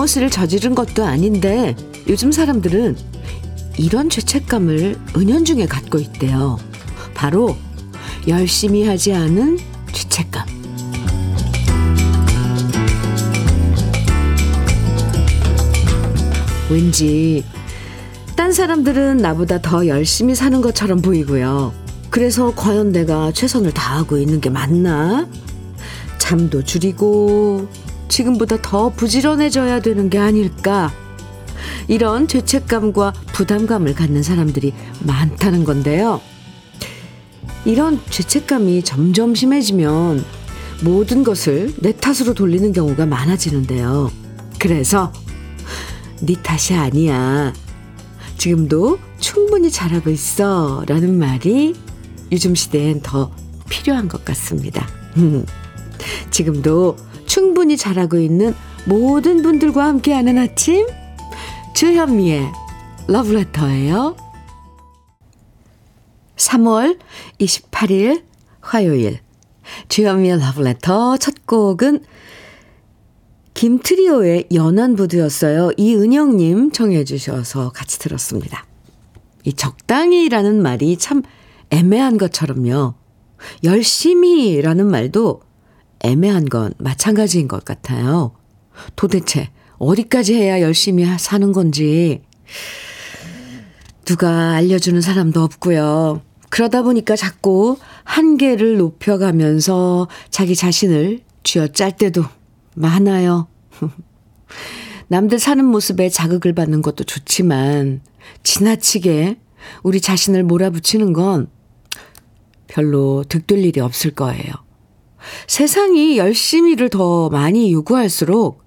잘못을 저지른 것도 아닌데 요즘 사람들은 이런 죄책감을 은연중에 갖고 있대요. 바로 열심히 하지 않은 죄책감. 왠지 딴 사람들은 나보다 더 열심히 사는 것처럼 보이고요. 그래서 과연 내가 최선을 다하고 있는 게 맞나? 잠도 줄이고 지금보다 더 부지런해져야 되는 게 아닐까? 이런 죄책감과 부담감을 갖는 사람들이 많다는 건데요. 이런 죄책감이 점점 심해지면 모든 것을 내 탓으로 돌리는 경우가 많아지는데요. 그래서 네 탓이 아니야. 지금도 충분히 잘하고 있어. 라는 말이 요즘 시대엔 더 필요한 것 같습니다. 지금도 충분히 잘하고 있는 모든 분들과 함께하는 아침 주현미의 러브레터예요. 3월 28일 화요일 주현미의 러브레터 첫 곡은 김트리오의 연안부두였어요. 이은영님 청해 주셔서 같이 들었습니다. 이 적당히라는 말이 참 애매한 것처럼요. 열심히라는 말도 애매한 건 마찬가지인 것 같아요. 도대체 어디까지 해야 열심히 사는 건지 누가 알려주는 사람도 없고요. 그러다 보니까 자꾸 한계를 높여가면서 자기 자신을 쥐어짤 때도 많아요. 남들 사는 모습에 자극을 받는 것도 좋지만 지나치게 우리 자신을 몰아붙이는 건 별로 득될 일이 없을 거예요. 세상이 열심히를 더 많이 요구할수록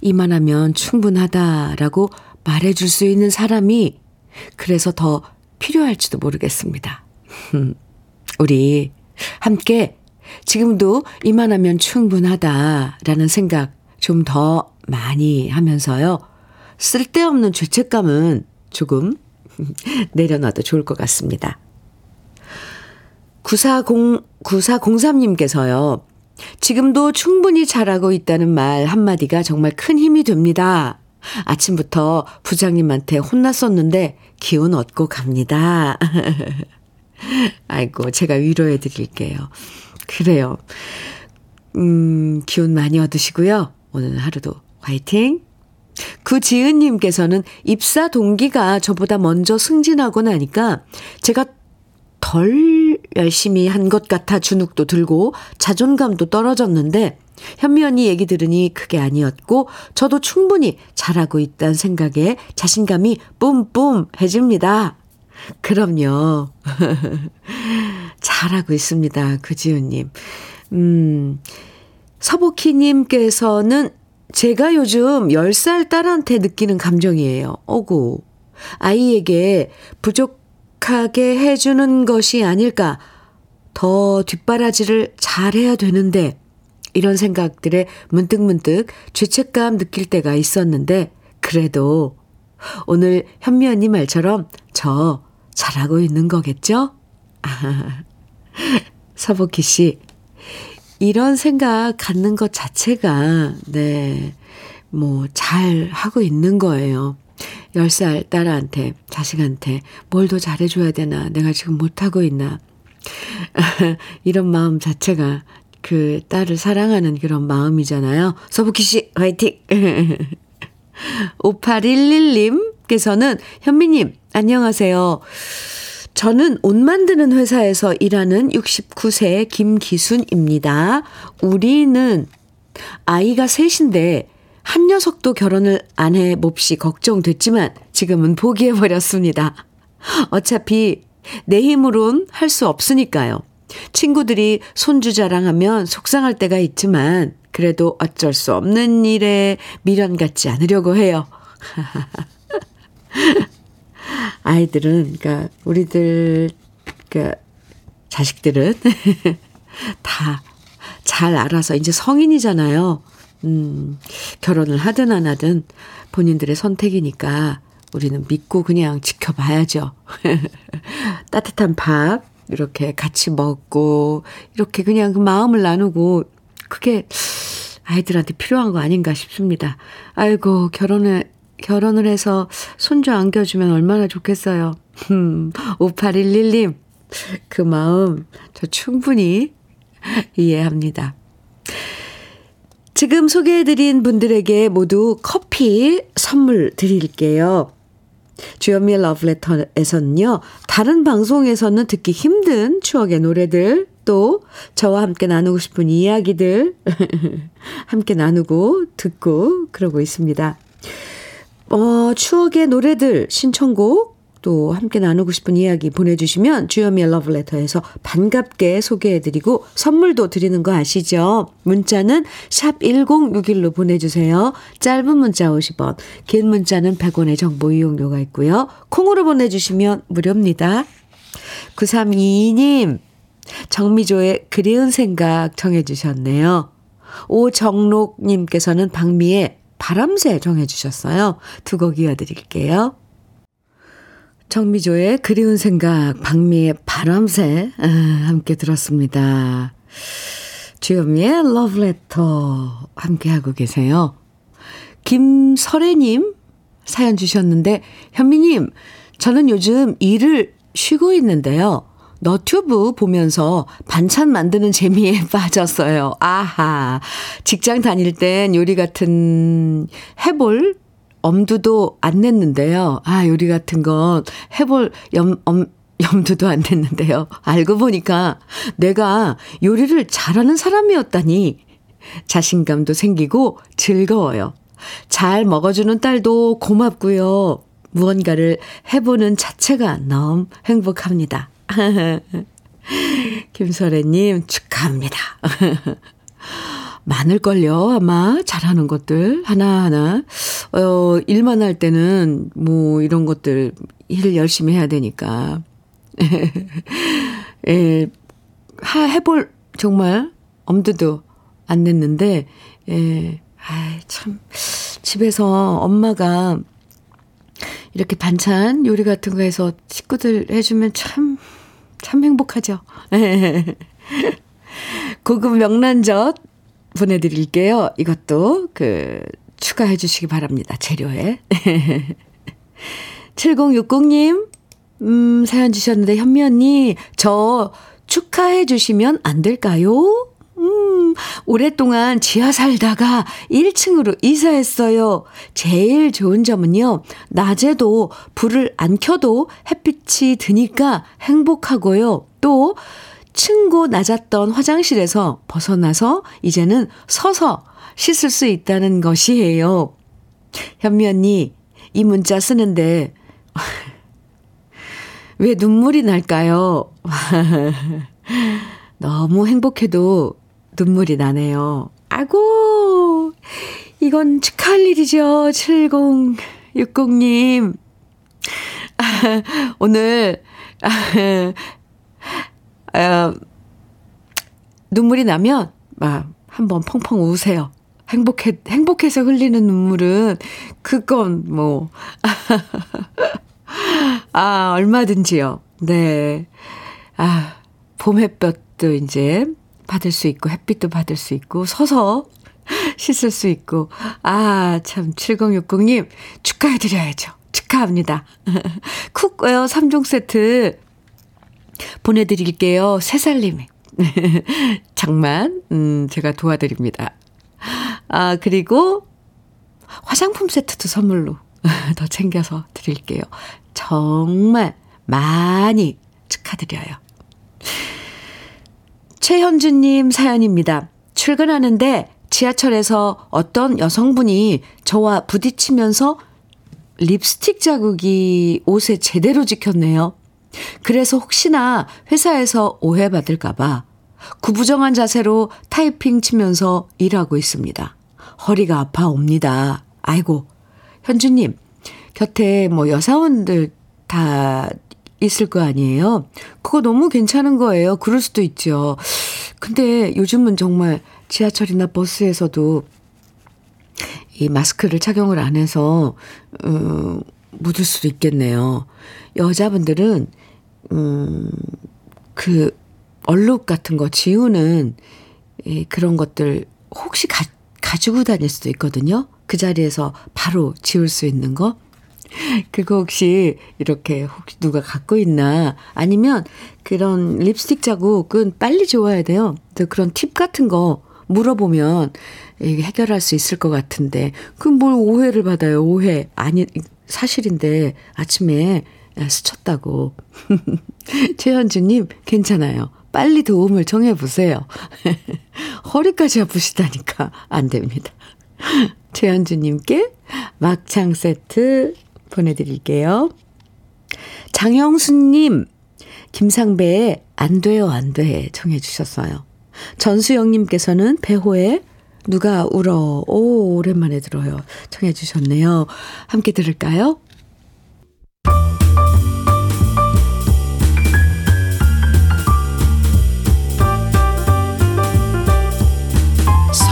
이만하면 충분하다라고 말해줄 수 있는 사람이 그래서 더 필요할지도 모르겠습니다. 우리 함께 지금도 이만하면 충분하다라는 생각 좀 더 많이 하면서요. 쓸데없는 죄책감은 조금 내려놔도 좋을 것 같습니다. 940, 9403님께서요. 지금도 충분히 잘하고 있다는 말 한마디가 정말 큰 힘이 됩니다. 아침부터 부장님한테 혼났었는데 기운 얻고 갑니다. 아이고, 제가 위로해 드릴게요. 그래요. 음, 기운 많이 얻으시고요. 오늘 하루도 화이팅! 구지은님께서는 입사 동기가 저보다 먼저 승진하고 나니까 제가 덜 열심히 한 것 같아 주눅도 들고 자존감도 떨어졌는데 현미 언니 얘기 들으니 그게 아니었고 저도 충분히 잘하고 있다는 생각에 자신감이 뿜뿜해집니다. 그럼요. 잘하고 있습니다. 그지우님. 음, 서복희님께서는 제가 요즘 10살 딸한테 느끼는 감정이에요. 어구. 아이에게 부족 하게 해주는 것이 아닐까. 더 뒷바라지를 잘해야 되는데, 이런 생각들에 문득문득 죄책감 느낄 때가 있었는데, 그래도 오늘 현미 언니 말처럼 저 잘하고 있는 거겠죠? 아, 서복희 씨, 이런 생각 갖는 것 자체가, 네, 뭐, 잘 하고 있는 거예요. 10살 딸한테, 자식한테 뭘 더 잘해줘야 되나, 내가 지금 못하고 있나. 이런 마음 자체가 그 딸을 사랑하는 그런 마음이잖아요. 서부키 씨, 화이팅! 5811님께서는 현미님, 안녕하세요. 저는 옷 만드는 회사에서 일하는 69세 김기순입니다. 우리는 아이가 셋인데 한 녀석도 결혼을 안 해 몹시 걱정됐지만 지금은 포기해버렸습니다. 어차피 내 힘으론 할 수 없으니까요. 친구들이 손주 자랑하면 속상할 때가 있지만 그래도 어쩔 수 없는 일에 미련 갖지 않으려고 해요. 아이들은, 그러니까 우리들, 그러니까 자식들은 다 잘 알아서 이제 성인이잖아요. 음, 결혼을 하든 안 하든 본인들의 선택이니까 우리는 믿고 그냥 지켜봐야죠. 따뜻한 밥 이렇게 같이 먹고 이렇게 그냥 그 마음을 나누고 그게 아이들한테 필요한 거 아닌가 싶습니다. 아이고, 결혼을, 결혼을 해서 손주 안겨주면 얼마나 좋겠어요. 음, 5811님, 그 마음 저 충분히 이해합니다. 지금 소개해드린 분들에게 모두 커피 선물 드릴게요. 주연미의 러브레터에서는요, 다른 방송에서는 듣기 힘든 추억의 노래들, 또 저와 함께 나누고 싶은 이야기들, 함께 나누고 듣고 그러고 있습니다. 어, 추억의 노래들, 신청곡, 또 함께 나누고 싶은 이야기 보내주시면 주여미의 러브레터에서 반갑게 소개해드리고 선물도 드리는 거 아시죠? 문자는 샵 1061로 보내주세요. 짧은 문자 50원, 긴 문자는 100원의 정보 이용료가 있고요. 콩으로 보내주시면 무료입니다. 9322님, 정미조의 그리운 생각 정해주셨네요. 오정록님께서는 박미의 바람새 정해주셨어요. 두 곡 이어드릴게요. 정미조의 그리운 생각, 박미의 바람새 아, 함께 들었습니다. 주현미의 러브레터 함께하고 계세요. 김설애님 사연 주셨는데 현미님 저는 요즘 일을 쉬고 있는데요. 너튜브 보면서 반찬 만드는 재미에 빠졌어요. 아하. 직장 다닐 땐 요리 같은 해볼 엄두도 안 냈는데요. 아, 요리 같은 건 해볼 염, 엄, 염두도 안 냈는데요. 알고 보니까 내가 요리를 잘하는 사람이었다니 자신감도 생기고 즐거워요. 잘 먹어주는 딸도 고맙고요. 무언가를 해보는 자체가 너무 행복합니다. 김설애님 축하합니다. 많을걸요, 아마. 잘하는 것들. 하나하나. 어, 일만 할 때는 뭐 이런 것들 일 열심히 해야 되니까. 예, 하, 해볼, 정말 엄두도 안 냈는데, 예, 아이, 참. 집에서 엄마가 이렇게 반찬 요리 같은 거 해서 식구들 해주면 참, 참 행복하죠. 고급 명란젓 보내드릴게요. 이것도 그 추가해 주시기 바랍니다. 재료에. 7060님, 음, 사연 주셨는데, 현미 언니, 저 축하해 주시면 안 될까요? 음, 오랫동안 지하 살다가 1층으로 이사했어요. 제일 좋은 점은요, 낮에도 불을 안 켜도 햇빛이 드니까 행복하고요. 또, 층고 낮았던 화장실에서 벗어나서 이제는 서서 씻을 수 있다는 것이에요. 현미 언니, 이 문자 쓰는데 왜 눈물이 날까요? 너무 행복해도 눈물이 나네요. 아고, 이건 축하할 일이죠. 7060님. 오늘, 어, 눈물이 나면 막 한번 펑펑 우세요. 행복해 행복해서 흘리는 눈물은 그건 뭐 아, 얼마든지요. 네. 아, 봄 햇볕도 이제 받을 수 있고 햇빛도 받을 수 있고 서서 씻을 수 있고 아, 참 7060님 축하해 드려야죠. 축하합니다. cookware 3종 세트 보내드릴게요. 새살님이. 장만, 음, 제가 도와드립니다. 아, 그리고 화장품 세트도 선물로 더 챙겨서 드릴게요. 정말 많이 축하드려요. 최현주님 사연입니다. 출근하는데 지하철에서 어떤 여성분이 저와 부딪히면서 립스틱 자국이 옷에 제대로 찍혔네요. 그래서 혹시나 회사에서 오해받을까봐 구부정한 자세로 타이핑 치면서 일하고 있습니다. 허리가 아파옵니다. 아이고, 현주님, 곁에 뭐 여사원들 다 있을 거 아니에요? 그거 너무 괜찮은 거예요. 그럴 수도 있죠. 근데 요즘은 정말 지하철이나 버스에서도 이 마스크를 착용을 안 해서, 음, 묻을 수도 있겠네요. 여자분들은 음, 그, 얼룩 같은 거 지우는 이 그런 것들 혹시 가, 가지고 다닐 수도 있거든요. 그 자리에서 바로 지울 수 있는 거. 그거 혹시 이렇게 혹시 누가 갖고 있나 아니면 그런 립스틱 자국은 빨리 지워야 돼요. 또 그런 팁 같은 거 물어보면 해결할 수 있을 것 같은데 그 뭘 오해를 받아요. 오해 아니 사실인데 아침에 스쳤다고. 최현주님 괜찮아요. 빨리 도움을 청해 보세요. 허리까지 아프시다니까 안 됩니다. 최현주님께 막창 세트 보내드릴게요. 장영수님, 김상배의 안 돼요, 안 돼. 청해주셨어요. 전수영님께서는 배호의 누가 울어. 오, 오랜만에 들어요. 청해주셨네요. 함께 들을까요?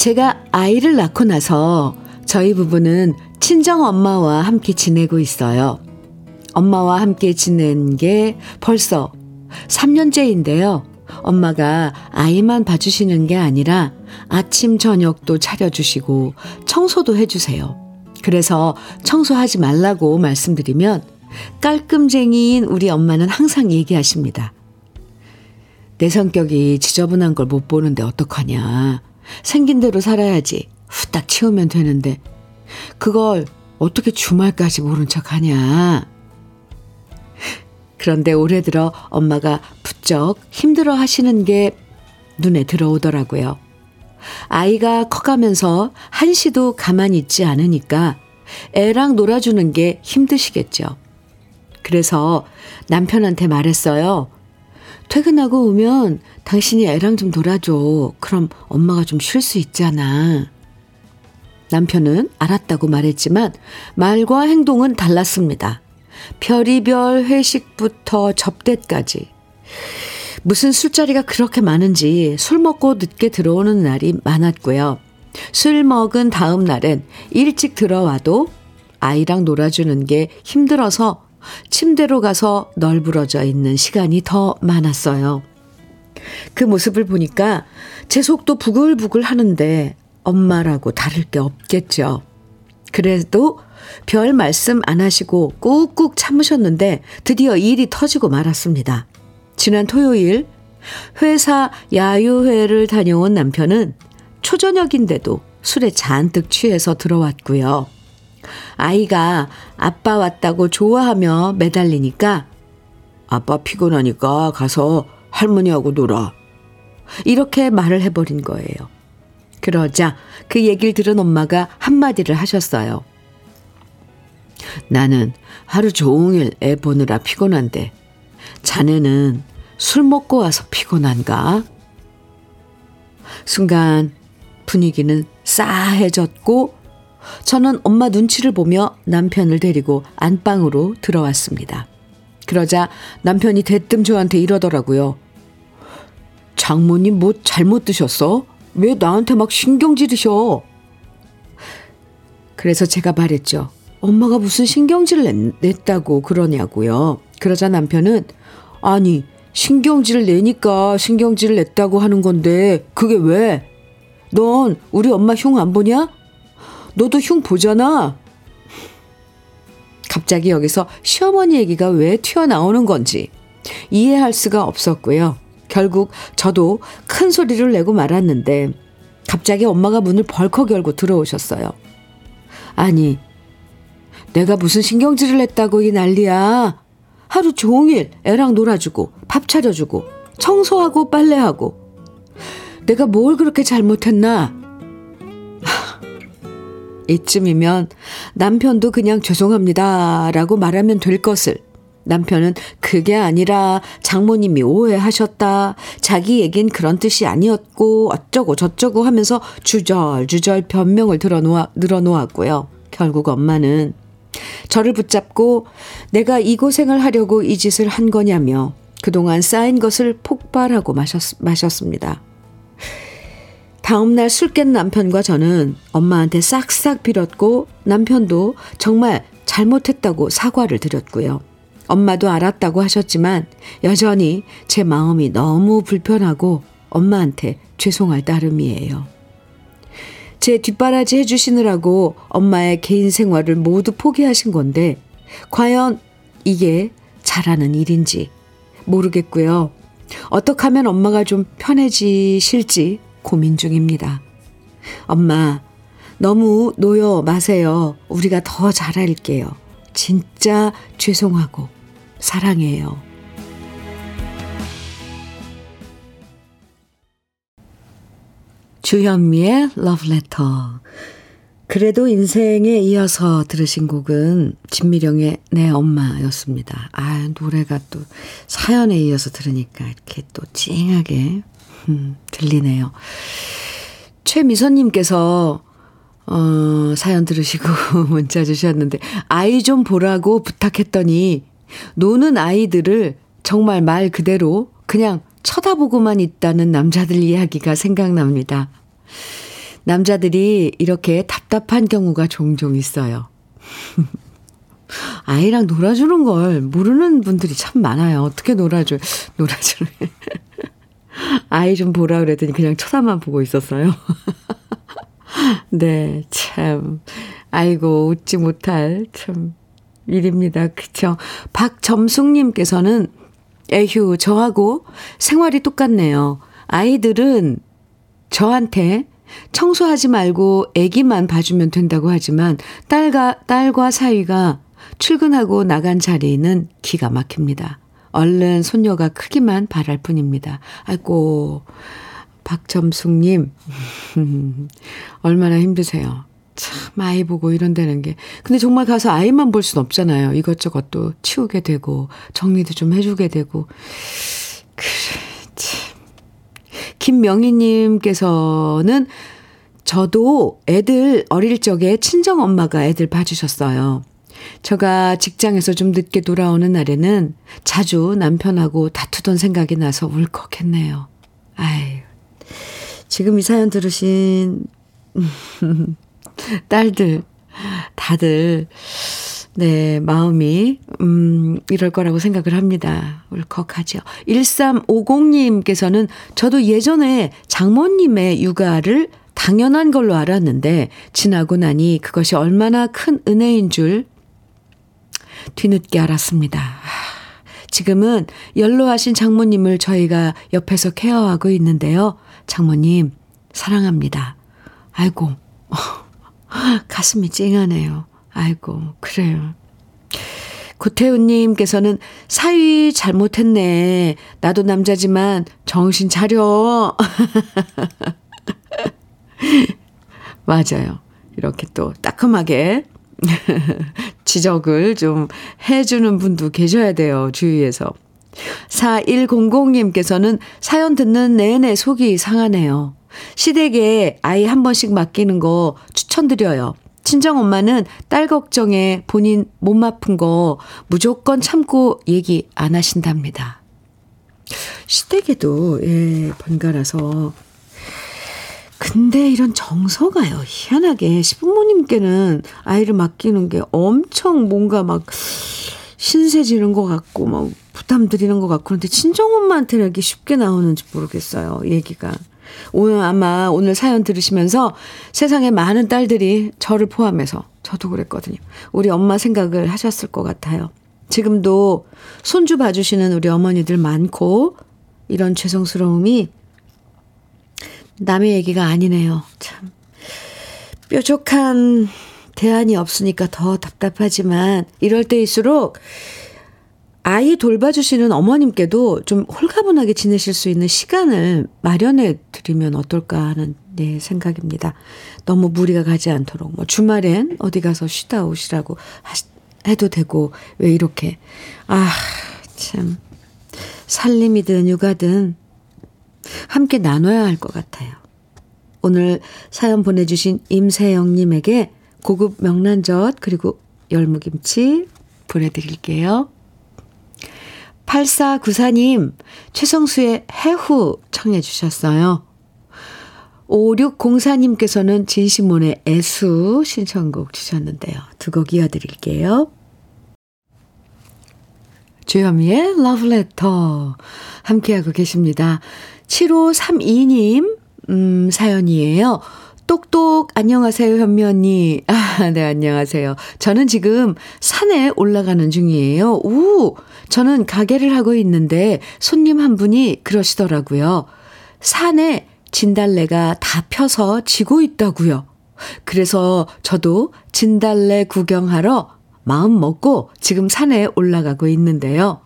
제가 아이를 낳고 나서 저희 부부는 친정 엄마와 함께 지내고 있어요. 엄마와 함께 지낸 게 벌써 3년째인데요. 엄마가 아이만 봐주시는 게 아니라 아침, 저녁도 차려주시고 청소도 해주세요. 그래서 청소하지 말라고 말씀드리면 깔끔쟁이인 우리 엄마는 항상 얘기하십니다. 내 성격이 지저분한 걸 못 보는데 어떡하냐. 생긴 대로 살아야지. 후딱 치우면 되는데. 그걸 어떻게 주말까지 모른 척 하냐. 그런데 올해 들어 엄마가 부쩍 힘들어 하시는 게 눈에 들어오더라고요. 아이가 커가면서 한시도 가만히 있지 않으니까 애랑 놀아주는 게 힘드시겠죠. 그래서 남편한테 말했어요. 퇴근하고 오면 당신이 애랑 좀 놀아줘. 그럼 엄마가 좀 쉴 수 있잖아. 남편은 알았다고 말했지만 말과 행동은 달랐습니다. 별이별 회식부터 접대까지. 무슨 술자리가 그렇게 많은지 술 먹고 늦게 들어오는 날이 많았고요. 술 먹은 다음 날엔 일찍 들어와도 아이랑 놀아주는 게 힘들어서 침대로 가서 널브러져 있는 시간이 더 많았어요. 그 모습을 보니까 제 속도 부글부글 하는데 엄마라고 다를 게 없겠죠. 그래도 별 말씀 안 하시고 꾹꾹 참으셨는데 드디어 일이 터지고 말았습니다. 지난 토요일 회사 야유회를 다녀온 남편은 초저녁인데도 술에 잔뜩 취해서 들어왔고요. 아이가 아빠 왔다고 좋아하며 매달리니까 아빠 피곤하니까 가서 할머니하고 놀아. 이렇게 말을 해버린 거예요. 그러자 그 얘기를 들은 엄마가 한마디를 하셨어요. 나는 하루 종일 애 보느라 피곤한데 자네는 술 먹고 와서 피곤한가? 순간 분위기는 싸해졌고 저는 엄마 눈치를 보며 남편을 데리고 안방으로 들어왔습니다. 그러자 남편이 대뜸 저한테 이러더라고요. 장모님 뭐 잘못 드셨어? 왜 나한테 막 신경질이셔? 그래서 제가 말했죠. 엄마가 무슨 신경질을 냈 다고 그러냐고요. 그러자 남편은 아니 신경질을 내니까 신경질을 냈다고 하는 건데 그게 왜? 넌 우리 엄마 흉 안 보냐? 너도 흉 보잖아. 갑자기 여기서 시어머니 얘기가 왜 튀어나오는 건지 이해할 수가 없었고요. 결국 저도 큰 소리를 내고 말았는데 갑자기 엄마가 문을 벌컥 열고 들어오셨어요. 아니, 내가 무슨 신경질을 했다고 이 난리야. 하루 종일 애랑 놀아주고 밥 차려주고 청소하고 빨래하고 내가 뭘 그렇게 잘못했나? 이쯤이면 남편도 그냥 죄송합니다 라고 말하면 될 것을 남편은 그게 아니라 장모님이 오해하셨다. 자기 얘긴 그런 뜻이 아니었고 어쩌고 저쩌고 하면서 주절주절 변명을 들어놓아, 늘어놓았고요. 결국 엄마는 저를 붙잡고 내가 이 고생을 하려고 이 짓을 한 거냐며 그동안 쌓인 것을 폭발하고 마셨, 마셨습니다. 다음날 술 깬 남편과 저는 엄마한테 싹싹 빌었고 남편도 정말 잘못했다고 사과를 드렸고요. 엄마도 알았다고 하셨지만 여전히 제 마음이 너무 불편하고 엄마한테 죄송할 따름이에요. 제 뒷바라지 해주시느라고 엄마의 개인 생활을 모두 포기하신 건데, 과연 이게 잘하는 일인지 모르겠고요. 어떻게 하면 엄마가 좀 편해지실지 고민 중입니다. 엄마, 너무 놓여 마세요. 우리가 더 잘할게요. 진짜 죄송하고 사랑해요. 주현미의 러브레터. 그래도 인생에 이어서 들으신 곡은 진미령의 내 엄마였습니다. 아, 노래가 또 사연에 이어서 들으니까 이렇게 또 찡하게 음, 들리네요. 최미선님께서 어, 사연 들으시고 문자 주셨는데 아이 좀 보라고 부탁했더니 노는 아이들을 정말 말 그대로 그냥 쳐다보고만 있다는 남자들 이야기가 생각납니다. 남자들이 이렇게 답답한 경우가 종종 있어요. 아이랑 놀아주는 걸 모르는 분들이 참 많아요. 어떻게 놀아줘, 놀아주는. 아이 좀 보라 그랬더니 그냥 쳐다만 보고 있었어요. 네, 참. 아이고, 웃지 못할 참 일입니다. 그쵸. 박점숙님께서는 에휴, 저하고 생활이 똑같네요. 아이들은 저한테 청소하지 말고 아기만 봐주면 된다고 하지만 딸과, 딸과 사위가 출근하고 나간 자리는 기가 막힙니다. 얼른 손녀가 크기만 바랄 뿐입니다. 아이고, 박점숙님, 얼마나 힘드세요. 참, 아이 보고 이런다는 게. 근데 정말 가서 아이만 볼 순 없잖아요. 이것저것 또 치우게 되고, 정리도 좀 해주게 되고. 그래, 참. 김명희님께서는 저도 애들 어릴 적에 친정 엄마가 애들 봐주셨어요. 제가 직장에서 좀 늦게 돌아오는 날에는 자주 남편하고 다투던 생각이 나서 울컥했네요. 아유, 지금 이 사연 들으신 딸들, 다들, 네, 마음이, 음, 이럴 거라고 생각을 합니다. 울컥하죠. 1350님께서는 저도 예전에 장모님의 육아를 당연한 걸로 알았는데, 지나고 나니 그것이 얼마나 큰 은혜인 줄 뒤늦게 알았습니다. 지금은 연로하신 장모님을 저희가 옆에서 케어하고 있는데요. 장모님, 사랑합니다. 아이고, 가슴이 찡하네요. 아이고, 그래요. 구태훈님께서는 사위 잘못했네. 나도 남자지만 정신 차려. 맞아요. 이렇게 또 따끔하게 지적을 좀 해주는 분도 계셔야 돼요. 주위에서. 4100님께서는 사연 듣는 내내 속이 상하네요. 시댁에 아이 한 번씩 맡기는 거 추천드려요. 친정 엄마는 딸 걱정에 본인 몸 아픈 거 무조건 참고 얘기 안 하신답니다. 시댁에도, 예, 번갈아서. 근데 이런 정서가요, 희한하게. 시부모님께는 아이를 맡기는 게 엄청 뭔가 막 신세 지는 것 같고, 막 부담 드리는 것 같고, 그런데 친정엄마한테는 이렇게 쉽게 나오는지 모르겠어요, 얘기가. 오늘 아마 오늘 사연 들으시면서 세상에 많은 딸들이 저를 포함해서 저도 그랬거든요. 우리 엄마 생각을 하셨을 것 같아요. 지금도 손주 봐주시는 우리 어머니들 많고 이런 죄송스러움이 남의 얘기가 아니네요. 참. 뾰족한 대안이 없으니까 더 답답하지만 이럴 때일수록 아이 돌봐주시는 어머님께도 좀 홀가분하게 지내실 수 있는 시간을 마련해 드리면 어떨까 하는 네, 생각입니다. 너무 무리가 가지 않도록 뭐 주말엔 어디 가서 쉬다 오시라고 해도 되고, 왜 이렇게. 아, 참. 살림이든 육아든 함께 나눠야 할 것 같아요. 오늘 사연 보내주신 임세영님에게 고급 명란젓 그리고 열무김치 보내드릴게요. 8494님, 최성수의 해후 청해 주셨어요. 5604님께서는 진시몬의 애수 신청곡 주셨는데요. 두 곡 이어드릴게요. 주현미의 러브레터 함께하고 계십니다. 7532님 음, 사연이에요. 똑똑 안녕하세요 현미 언니. 아, 네 안녕하세요. 저는 지금 산에 올라가는 중이에요. 우 저는 가게를 하고 있는데 손님 한 분이 그러시더라고요. 산에 진달래가 다 펴서 지고 있다고요. 그래서 저도 진달래 구경하러 마음 먹고 지금 산에 올라가고 있는데요.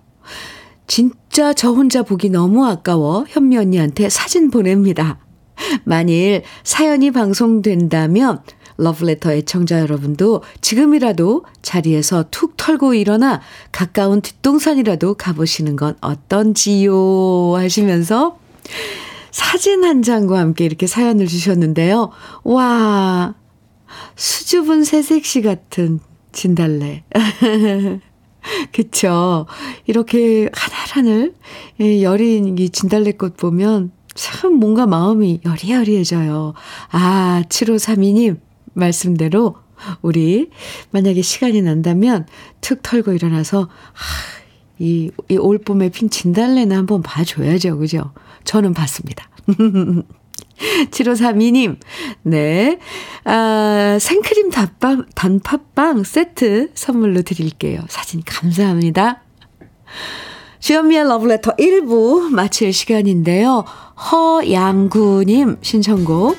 진짜 저 혼자 보기 너무 아까워 현미 언니한테 사진 보냅니다. 만일 사연이 방송된다면 러브레터 애청자 여러분도 지금이라도 자리에서 툭 털고 일어나 가까운 뒷동산이라도 가보시는 건 어떤지요 하시면서 사진 한 장과 함께 이렇게 사연을 주셨는데요. 와, 수줍은 새색시 같은 진달래. 그쵸. 이렇게 하늘하늘 여린 이 진달래꽃 보면 참 뭔가 마음이 여리여리해져요. 아, 7532님 말씀대로 우리 만약에 시간이 난다면 툭 털고 일어나서 아, 이, 이 올봄에 핀 진달래는 한번 봐줘야죠. 그죠? 저는 봤습니다. 7532님, 네. 아, 생크림 단팥, 단팥빵 세트 선물로 드릴게요. 사진 감사합니다. 주현미의 러브레터 1부 마칠 시간인데요. 허양구님 신청곡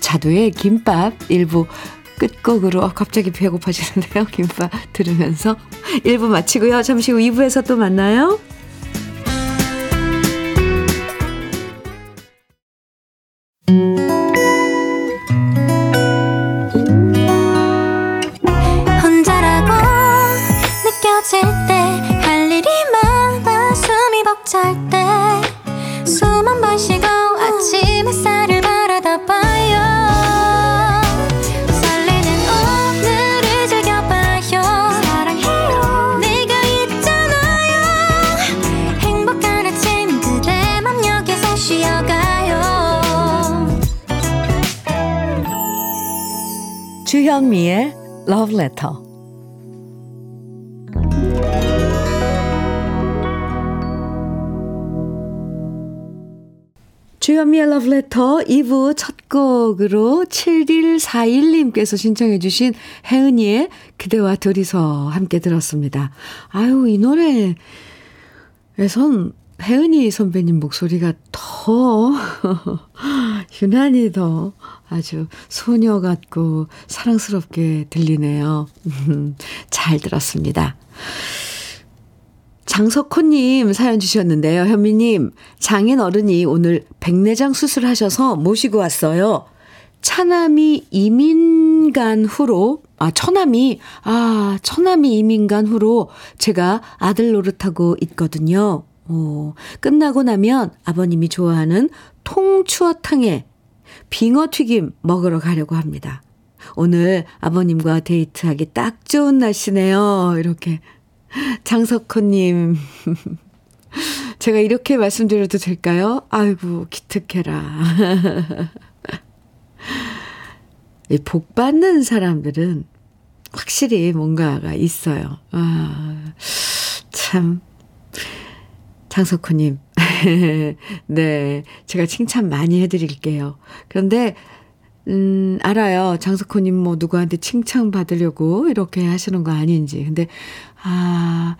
자두의 김밥 1부 끝곡으로 갑자기 배고파지는데요. 김밥 들으면서 1부 마치고요. 잠시 후 2부에서 또 만나요. 혼자라고 느껴질 주현미의 Love Letter. 주현미의 Love Letter 2부 첫 곡으로 7141님께서 신청해 주신 혜은이의 그대와 둘이서 함께 들었습니다. 아유, 이 노래에선 혜은이 선배님 목소리가 더 유난히 더 아주 소녀 같고 사랑스럽게 들리네요. 잘 들었습니다. 장석호님 사연 주셨는데요. 현미님, 장인 어른이 오늘 백내장 수술하셔서 모시고 왔어요. 차남이 이민간 후로, 아, 처남이, 아, 처남이 이민간 후로 제가 아들 노릇하고 있거든요. 오, 끝나고 나면 아버님이 좋아하는 통추어탕에 빙어 튀김 먹으러 가려고 합니다. 오늘 아버님과 데이트하기 딱 좋은 날씨네요. 이렇게. 장석호님. 제가 이렇게 말씀드려도 될까요? 아이고, 기특해라. 복 받는 사람들은 확실히 뭔가가 있어요. 아, 참. 장석호님. 네. 제가 칭찬 많이 해드릴게요. 그런데, 음, 알아요. 장석호님 뭐 누구한테 칭찬 받으려고 이렇게 하시는 거 아닌지. 근데, 아,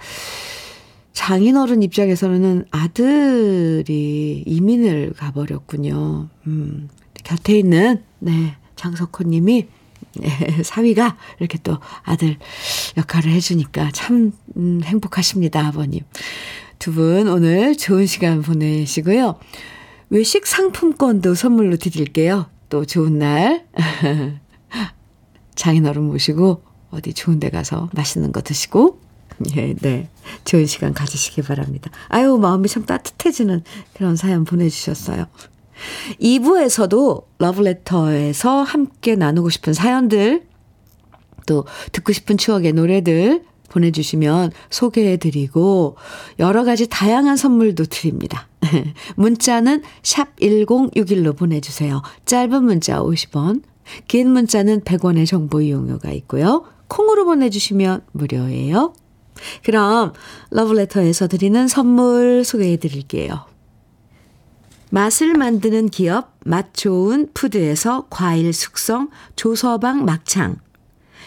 장인어른 입장에서는 아들이 이민을 가버렸군요. 음, 곁에 있는, 네, 장석호님이 네, 사위가 이렇게 또 아들 역할을 해주니까 참 음, 행복하십니다, 아버님. 두 분 오늘 좋은 시간 보내시고요. 외식 상품권도 선물로 드릴게요. 또 좋은 날 장인어른 모시고 어디 좋은 데 가서 맛있는 거 드시고, 예, 네. 좋은 시간 가지시기 바랍니다. 아유, 마음이 참 따뜻해지는 그런 사연 보내주셨어요. 2부에서도 러브레터에서 함께 나누고 싶은 사연들, 또 듣고 싶은 추억의 노래들 보내주시면 소개해드리고 여러 가지 다양한 선물도 드립니다. 문자는 샵 1061로 보내주세요. 짧은 문자 50원, 긴 문자는 100원의 정보 이용료가 있고요. 콩으로 보내주시면 무료예요. 그럼 러브레터에서 드리는 선물 소개해 드릴게요. 맛을 만드는 기업 맛 좋은 푸드에서 과일 숙성 조서방 막창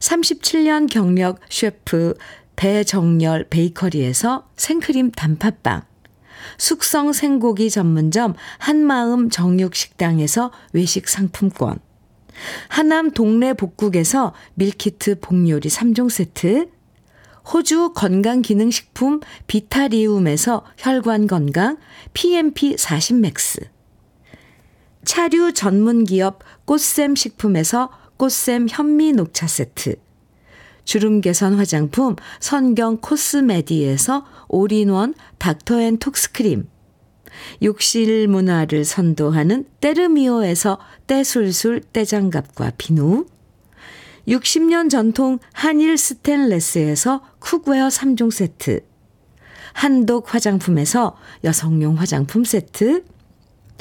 37년 경력 셰프 배정열 베이커리에서 생크림 단팥빵. 숙성 생고기 전문점 한마음 정육식당에서 외식 상품권. 하남 동네 복국에서 밀키트 복요리 3종 세트. 호주 건강기능식품 비타리움에서 혈관건강 PMP 40맥스. 차류 전문기업 꽃샘 식품에서 꽃샘 현미 녹차 세트. 주름 개선 화장품 선경 코스메디에서 올인원 닥터앤톡스크림. 욕실 문화를 선도하는 때르미오에서 때술술 때장갑과 비누. 60년 전통 한일 스텐레스에서 cookware 3종 세트. 한독 화장품에서 여성용 화장품 세트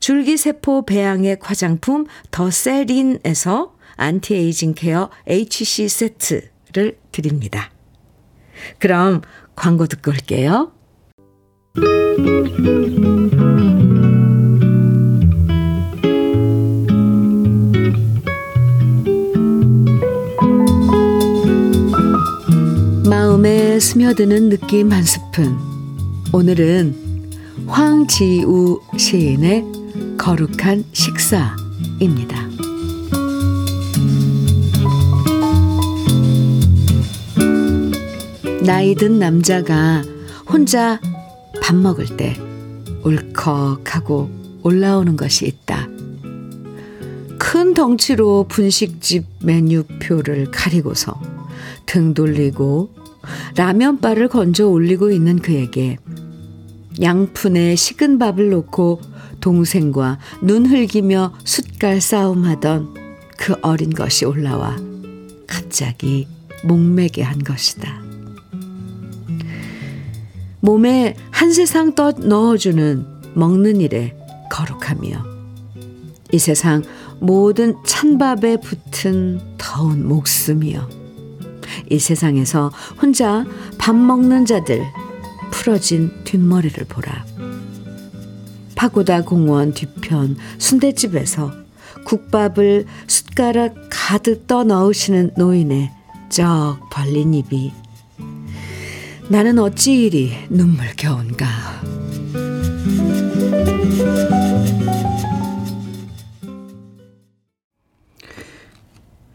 줄기세포 배양액 화장품 더세린에서 anti-aging care HC 세트를 드립니다. 그럼 광고 듣고 올게요. 마음에 스며드는 느낌 한 스푼. 오늘은 황지우 시인의 거룩한 식사입니다. 나이 든 남자가 혼자 밥 먹을 때 울컥하고 올라오는 것이 있다. 큰 덩치로 분식집 메뉴표를 가리고서 등 돌리고 라면바를 건져 올리고 있는 그에게 양푼에 식은 밥을 놓고 동생과 눈 흘기며 숟갈 싸움하던 그 어린 것이 올라와 갑자기 목매게 한 것이다. 몸에 한 세상 떠 넣어주는 먹는 일에 거룩하며 이 세상 모든 찬밥에 붙은 더운 목숨이여 이 세상에서 혼자 밥 먹는 자들 풀어진 뒷머리를 보라. 파고다 공원 뒤편 순대집에서 국밥을 숟가락 가득 떠 넣으시는 노인의 쩍 벌린 입이 나는 어찌 이리 눈물겨운가.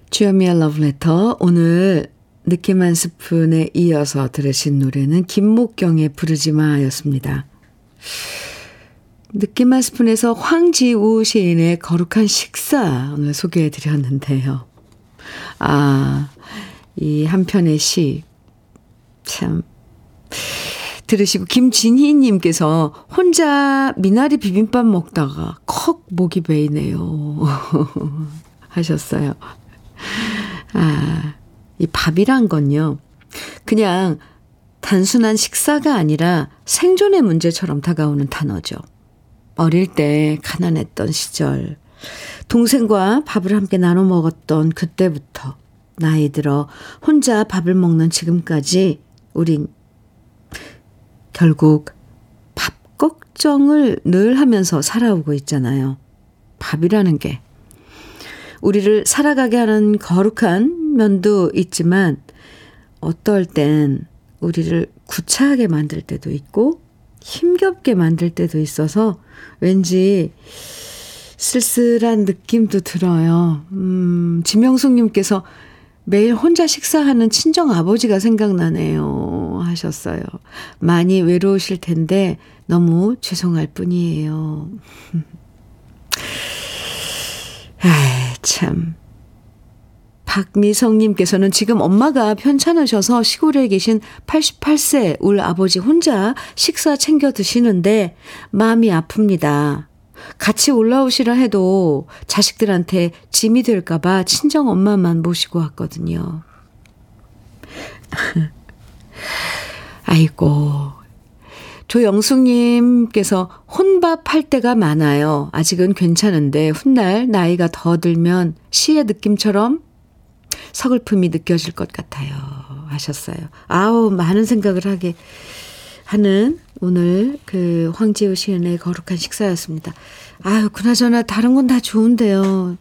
주여미의 러브레터 오늘 느낌 한 스푼에 이어서 들으신 노래는 김목경의 부르지마였습니다. 느낌 한 스푼에서 황지우 시인의 거룩한 식사 오늘 소개해 드렸는데요. 아, 이 한 편의 시, 참, 들으시고, 김진희 님께서 혼자 미나리 비빔밥 먹다가 컥 목이 베이네요. 하셨어요. 아, 이 밥이란 건요, 그냥 단순한 식사가 아니라 생존의 문제처럼 다가오는 단어죠. 어릴 때 가난했던 시절, 동생과 밥을 함께 나눠 먹었던 그때부터 나이 들어 혼자 밥을 먹는 지금까지 우린 결국 밥 걱정을 늘 하면서 살아오고 있잖아요. 밥이라는 게 우리를 살아가게 하는 거룩한 면도 있지만 어떨 땐 우리를 구차하게 만들 때도 있고 힘겹게 만들 때도 있어서 왠지 쓸쓸한 느낌도 들어요. 음, 지명숙님께서 매일 혼자 식사하는 친정 아버지가 생각나네요. 하셨어요. 많이 외로우실 텐데 너무 죄송할 뿐이에요. 아 참. 박미성님께서는 지금 엄마가 편찮으셔서 시골에 계신 88세 울 아버지 혼자 식사 챙겨 드시는데 마음이 아픕니다. 같이 올라오시라 해도 자식들한테 짐이 될까봐 친정 엄마만 모시고 왔거든요. 아이고, 조영숙님께서 혼밥 할 때가 많아요. 아직은 괜찮은데 훗날 나이가 더 들면 시의 느낌처럼 서글픔이 느껴질 것 같아요. 하셨어요. 아우, 많은 생각을 하게 하는 오늘 그 황지우 시인의 거룩한 식사였습니다. 아유, 그나저나 다른 건 다 좋은데요.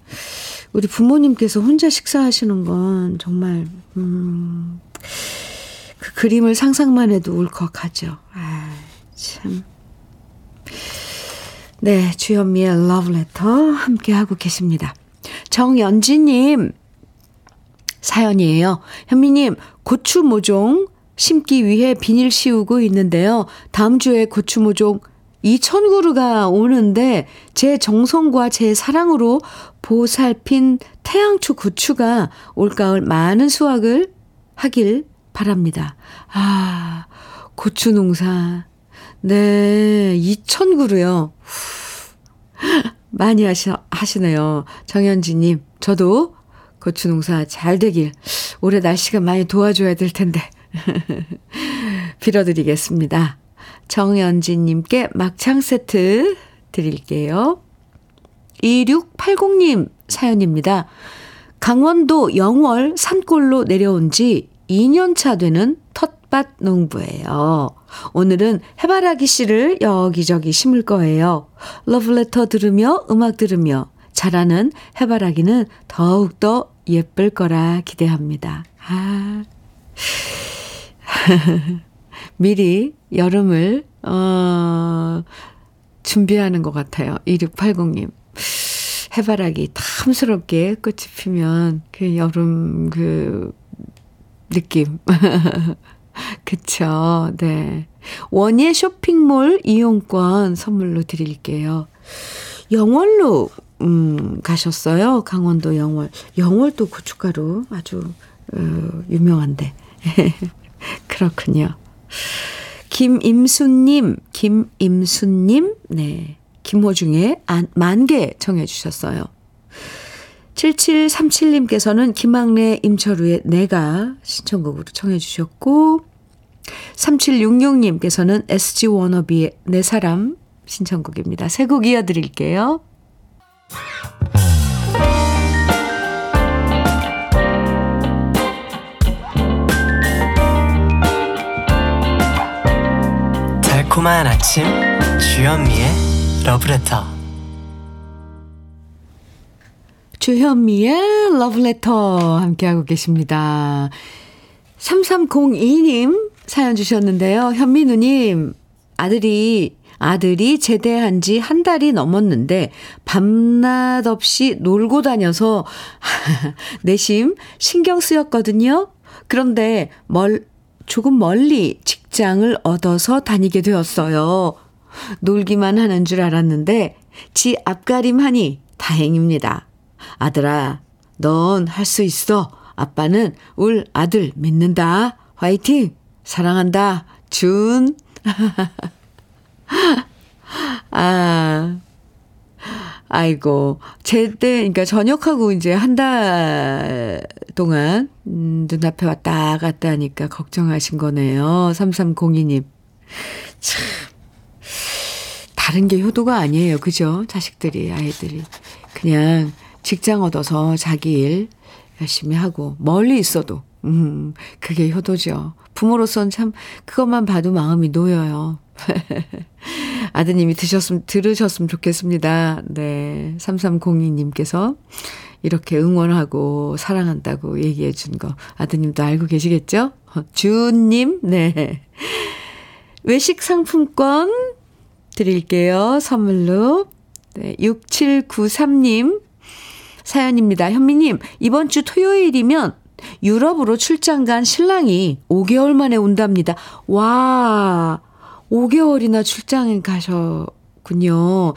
우리 부모님께서 혼자 식사하시는 건 정말, 음, 그 그림을 상상만 해도 울컥하죠. 아 참. 네, 주현미의 러브레터 함께하고 계십니다. 정연지님, 사연이에요. 현미님, 고추 모종 심기 위해 비닐 씌우고 있는데요. 다음 주에 고추 모종 2,000그루가 오는데 제 정성과 제 사랑으로 보살핀 태양초 고추가 올가을 많은 수확을 하길 바랍니다. 아, 고추 농사. 네, 2,000그루요. 많이 하시, 하시네요. 정현지님, 저도 고추 농사 잘 되길. 올해 날씨가 많이 도와줘야 될 텐데. 빌어드리겠습니다. 정연진님께 막창 세트 드릴게요. 2680님 사연입니다. 강원도 영월 산골로 내려온 지 2년차 되는 텃 밭 농부예요. 오늘은 해바라기 씨를 여기저기 심을 거예요. 러브레터 들으며 음악 들으며 자라는 해바라기는 더욱더 예쁠 거라 기대합니다. 아. 미리 여름을, 어, 준비하는 것 같아요. 2680님. 해바라기 탐스럽게 꽃이 피면 그 여름 그 느낌. 그쵸. 네. 원예 쇼핑몰 이용권 선물로 드릴게요. 영월로 음, 가셨어요. 강원도 영월. 영월도 고춧가루 아주 어, 유명한데. 그렇군요. 김임수님, 김임수님, 네. 김호중의 만개 청해 주셨어요. 7737님께서는 김학래 임철우의 내가 신청곡으로 청해 주셨고 3766님께서는 SG 워너비의 내 사람 신청곡입니다. 세 곡 이어드릴게요. 달콤한 아침 주현미의 러브레터 주현미의 러브레터 함께하고 계십니다. 3302님 사연 주셨는데요. 현미 누님 아들이 아들이 제대한 지 한 달이 넘었는데 밤낮 없이 놀고 다녀서 내심 신경 쓰였거든요. 그런데 멀 조금 멀리 직장을 얻어서 다니게 되었어요. 놀기만 하는 줄 알았는데 지 앞가림하니 다행입니다. 아들아, 넌 할 수 있어. 아빠는 울 아들 믿는다. 화이팅! 사랑한다. 준. 아, 아이고, 제때, 그러니까 전역하고 이제 한 달 동안, 음, 눈앞에 왔다 갔다 하니까 걱정하신 거네요. 3302님. 참. 다른 게 효도가 아니에요. 그죠? 자식들이, 아이들이. 그냥 직장 얻어서 자기 일 열심히 하고, 멀리 있어도, 음, 그게 효도죠. 부모로서는 참, 그것만 봐도 마음이 놓여요. 아드님이 드셨으면, 들으셨으면 좋겠습니다. 네. 3302님께서 이렇게 응원하고 사랑한다고 얘기해 준 거 아드님도 알고 계시겠죠? 주님, 네. 외식 상품권 드릴게요. 선물로. 네. 6793님 사연입니다. 현미님, 이번 주 토요일이면 유럽으로 출장 간 신랑이 5개월 만에 온답니다. 와, 5개월이나 출장에 가셨군요.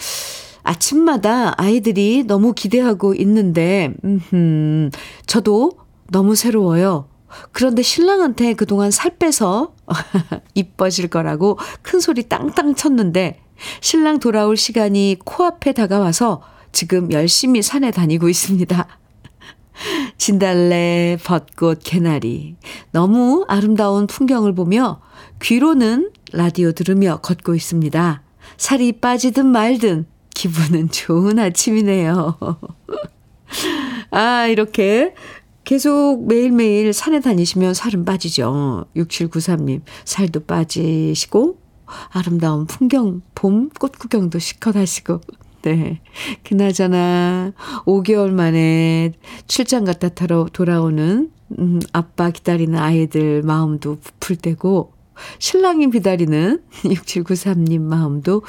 아침마다 아이들이 너무 기대하고 있는데, 음, 저도 너무 새로워요. 그런데 신랑한테 그동안 살 빼서 이뻐질 거라고 큰 소리 땅땅 쳤는데, 신랑 돌아올 시간이 코앞에 다가와서 지금 열심히 산에 다니고 있습니다. 진달래, 벚꽃, 개나리. 너무 아름다운 풍경을 보며 귀로는 라디오 들으며 걷고 있습니다. 살이 빠지든 말든 기분은 좋은 아침이네요. 아, 이렇게 계속 매일매일 산에 다니시면 살은 빠지죠. 6793님, 살도 빠지시고, 아름다운 풍경, 봄 꽃 구경도 시컷 하시고, 네. 그나저나 5개월 만에 출장 갔다 타러 돌아오는 음, 아빠 기다리는 아이들 마음도 부풀 때고 신랑이 기다리는 6793님 마음도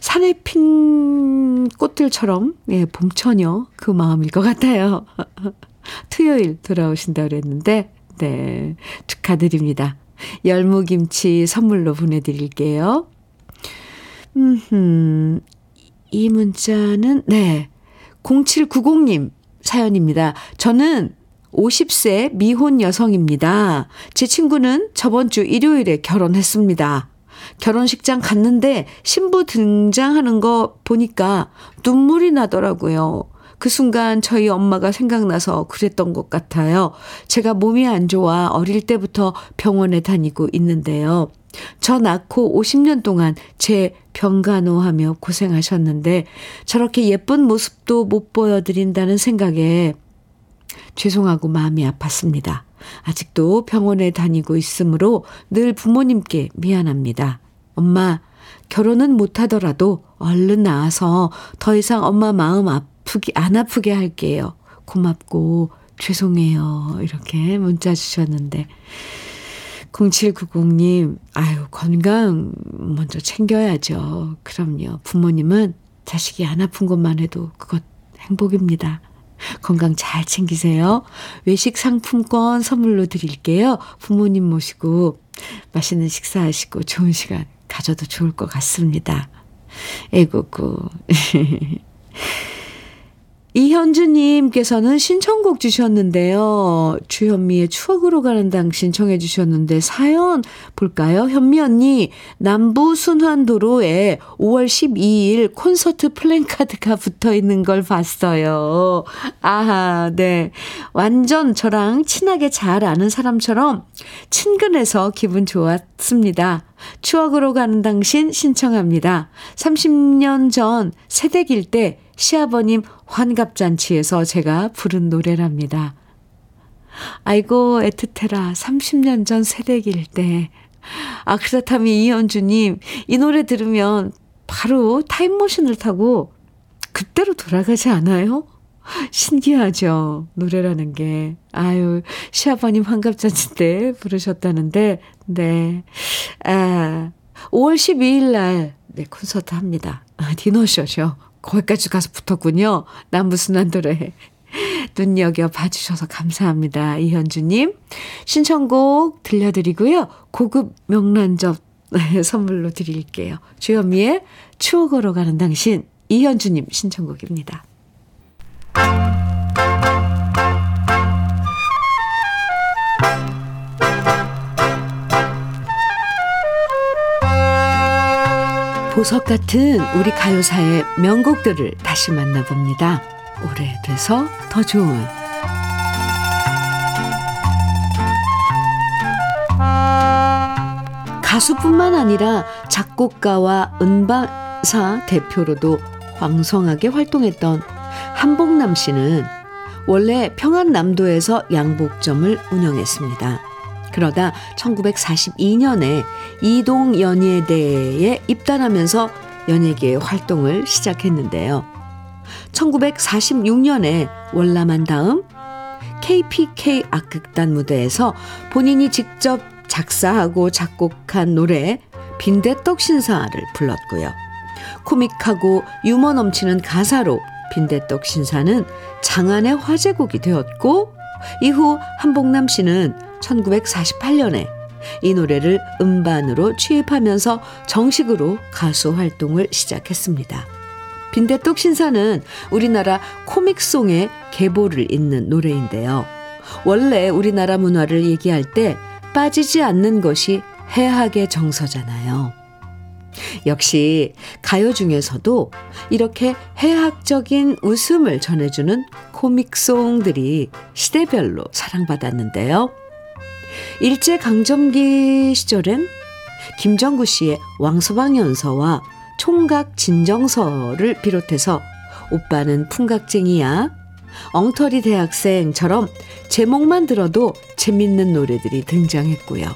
산에 핀 꽃들처럼 예, 봄처녀 그 마음일 것 같아요. 토요일 돌아오신다 그랬는데 네. 축하드립니다. 열무김치 선물로 보내 드릴게요. 음, 이 문자는, 네. 0790님 사연입니다. 저는 50세 미혼 여성입니다. 제 친구는 저번 주 일요일에 결혼했습니다. 결혼식장 갔는데 신부 등장하는 거 보니까 눈물이 나더라고요. 그 순간 저희 엄마가 생각나서 그랬던 것 같아요. 제가 몸이 안 좋아 어릴 때부터 병원에 다니고 있는데요. 저 낳고 50년 동안 제 병간호하며 고생하셨는데 저렇게 예쁜 모습도 못 보여드린다는 생각에 죄송하고 마음이 아팠습니다. 아직도 병원에 다니고 있으므로 늘 부모님께 미안합니다. 엄마, 결혼은 못하더라도 얼른 나와서 더 이상 엄마 마음 아프게, 안 아프게 할게요. 고맙고 죄송해요. 이렇게 문자 주셨는데. 0790님, 아유, 건강 먼저 챙겨야죠. 그럼요. 부모님은 자식이 안 아픈 것만 해도 그것 행복입니다. 건강 잘 챙기세요. 외식 상품권 선물로 드릴게요. 부모님 모시고 맛있는 식사하시고 좋은 시간 가져도 좋을 것 같습니다. 에구구. 이현주님께서는 신청곡 주셨는데요. 주현미의 추억으로 가는 당 신 청해 주셨는데 사연 볼까요? 현미 언니 남부 순환도로에 5월 12일 콘서트 플랜카드가 붙어 있는 걸 봤어요. 아하, 네. 완전 저랑 친하게 잘 아는 사람처럼 친근해서 기분 좋았습니다. 추억으로 가는 당신 신청합니다. 30년 전 새댁일 때 시아버님 환갑잔치에서 제가 부른 노래랍니다. 아이고, 애틋해라. 30년 전 새댁일 때. 아, 그렇다면 이현주님, 이 노래 들으면 바로 타임머신을 타고 그때로 돌아가지 않아요? 신기하죠. 노래라는 게. 아유, 시아버님 환갑잔치 때 부르셨다는데, 네. 아, 5월 12일 날, 네, 콘서트 합니다. 아, 디너쇼죠. 거기까지 가서 붙었군요. 남부순환도로에. 눈여겨 봐주셔서 감사합니다. 이현주님. 신청곡 들려드리고요. 고급 명란젓 선물로 드릴게요. 주현미의 추억으로 가는 당신. 이현주님 신청곡입니다. 보석 같은 우리 가요사의 명곡들을 다시 만나봅니다. 오래돼서 더 좋은 가수뿐만 아니라 작곡가와 음반사 대표로도 왕성하게 활동했던 한복남 씨는 원래 평안남도에서 양복점을 운영했습니다. 그러다 1942년에 이동연예대에 입단하면서 연예계의 활동을 시작했는데요. 1946년에 월남한 다음 KPK 악극단 무대에서 본인이 직접 작사하고 작곡한 노래 빈대떡 신사를 불렀고요. 코믹하고 유머 넘치는 가사로 빈대떡 신사는 장안의 화제곡이 되었고 이후 한복남 씨는 1948년에 이 노래를 음반으로 취입하면서 정식으로 가수 활동을 시작했습니다. 빈대떡 신사는 우리나라 코믹송의 계보를 잇는 노래인데요. 원래 우리나라 문화를 얘기할 때 빠지지 않는 것이 해학의 정서잖아요. 역시 가요 중에서도 이렇게 해학적인 웃음을 전해주는 코믹송들이 시대별로 사랑받았는데요. 일제 강점기 시절엔 김정구 씨의 왕서방 연서와 총각 진정서를 비롯해서 오빠는 풍각쟁이야, 엉터리 대학생처럼 제목만 들어도 재밌는 노래들이 등장했고요.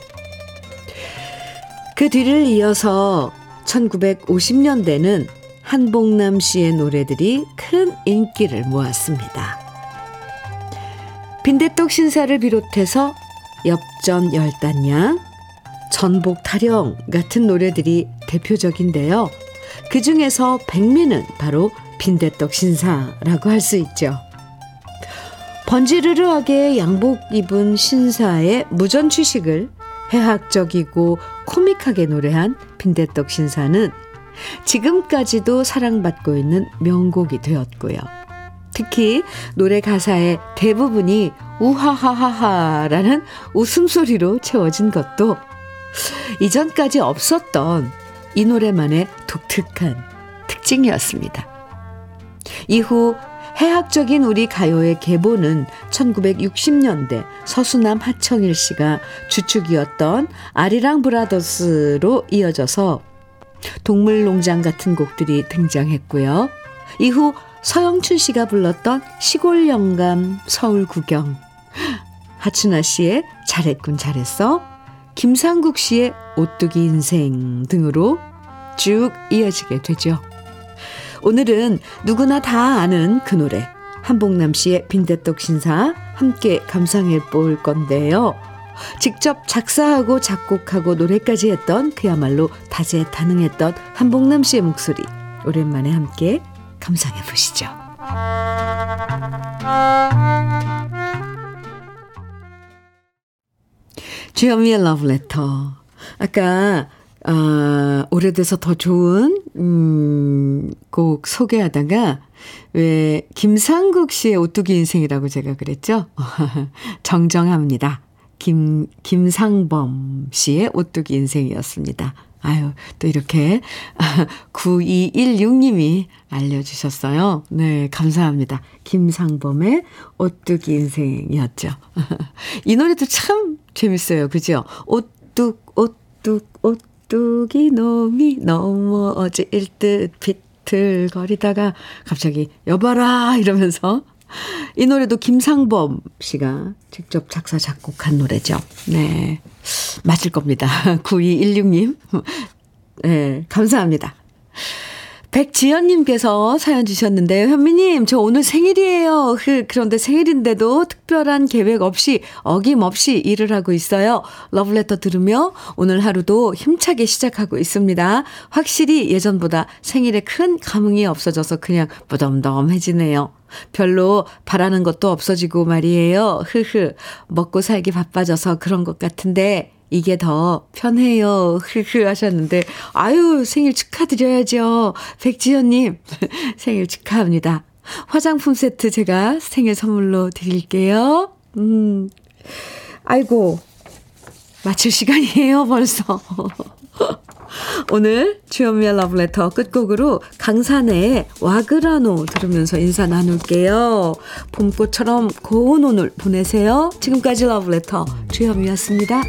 그 뒤를 이어서 1950년대는 한복남 씨의 노래들이 큰 인기를 모았습니다. 빈대떡 신사를 비롯해서 엽전 열단양, 전복 타령 같은 노래들이 대표적인데요. 그 중에서 백미는 바로 빈대떡 신사라고 할 수 있죠. 번지르르하게 양복 입은 신사의 무전 취식을 해학적이고 코믹하게 노래한 빈대떡 신사는 지금까지도 사랑받고 있는 명곡이 되었고요. 특히 노래 가사의 대부분이 우하하하하라는 웃음소리로 채워진 것도 이전까지 없었던 이 노래만의 독특한 특징이었습니다. 이후 해학적인 우리 가요의 계보는 1960년대 서수남 하청일 씨가 주축이었던 아리랑 브라더스로 이어져서 동물농장 같은 곡들이 등장했고요. 이후 서영춘 씨가 불렀던 시골 영감 서울 구경, 하춘아 씨의 잘했군 잘했어, 김상국 씨의 오뚜기 인생 등으로 쭉 이어지게 되죠. 오늘은 누구나 다 아는 그 노래 한복남 씨의 빈대떡 신사 함께 감상해 볼 건데요. 직접 작사하고 작곡하고 노래까지 했던 그야말로 다재다능했던 한복남 씨의 목소리 오랜만에 함께 감상해 보시죠. 주현미의 러브레터. 아까 아, 오래돼서 더 좋은, 음, 곡 소개하다가, 왜, 김상국 씨의 오뚜기 인생이라고 제가 그랬죠? 정정합니다. 김, 김상범 씨의 오뚜기 인생이었습니다. 아유, 또 이렇게 9216님이 알려주셨어요. 네, 감사합니다. 김상범의 오뚜기 인생이었죠. 이 노래도 참 재밌어요. 그죠? 오뚝, 오뚝, 오뚝이 놈이 넘어질 듯 비틀거리다가 갑자기 여봐라 이러면서 이 노래도 김상범 씨가 직접 작사, 작곡한 노래죠. 네. 맞을 겁니다. 9216님. 네, 감사합니다. 백지연님께서 사연 주셨는데요. 현미님, 저 오늘 생일이에요. 그런데 생일인데도 특별한 계획 없이 어김없이 일을 하고 있어요. 러브레터 들으며 오늘 하루도 힘차게 시작하고 있습니다. 확실히 예전보다 생일에 큰 감흥이 없어져서 그냥 무덤덤해지네요. 별로 바라는 것도 없어지고 말이에요. 흐흐. 먹고 살기 바빠져서 그런 것 같은데 이게 더 편해요. 흐흐 하셨는데, 아유, 생일 축하드려야죠. 백지연님, 생일 축하합니다. 화장품 세트 제가 생일 선물로 드릴게요. 음, 아이고, 마칠 시간이에요, 벌써. 오늘 주현미의 러브레터 끝곡으로 강산의 와그라노 들으면서 인사 나눌게요. 봄꽃처럼 고운 오늘 보내세요. 지금까지 러브레터 주현미였습니다.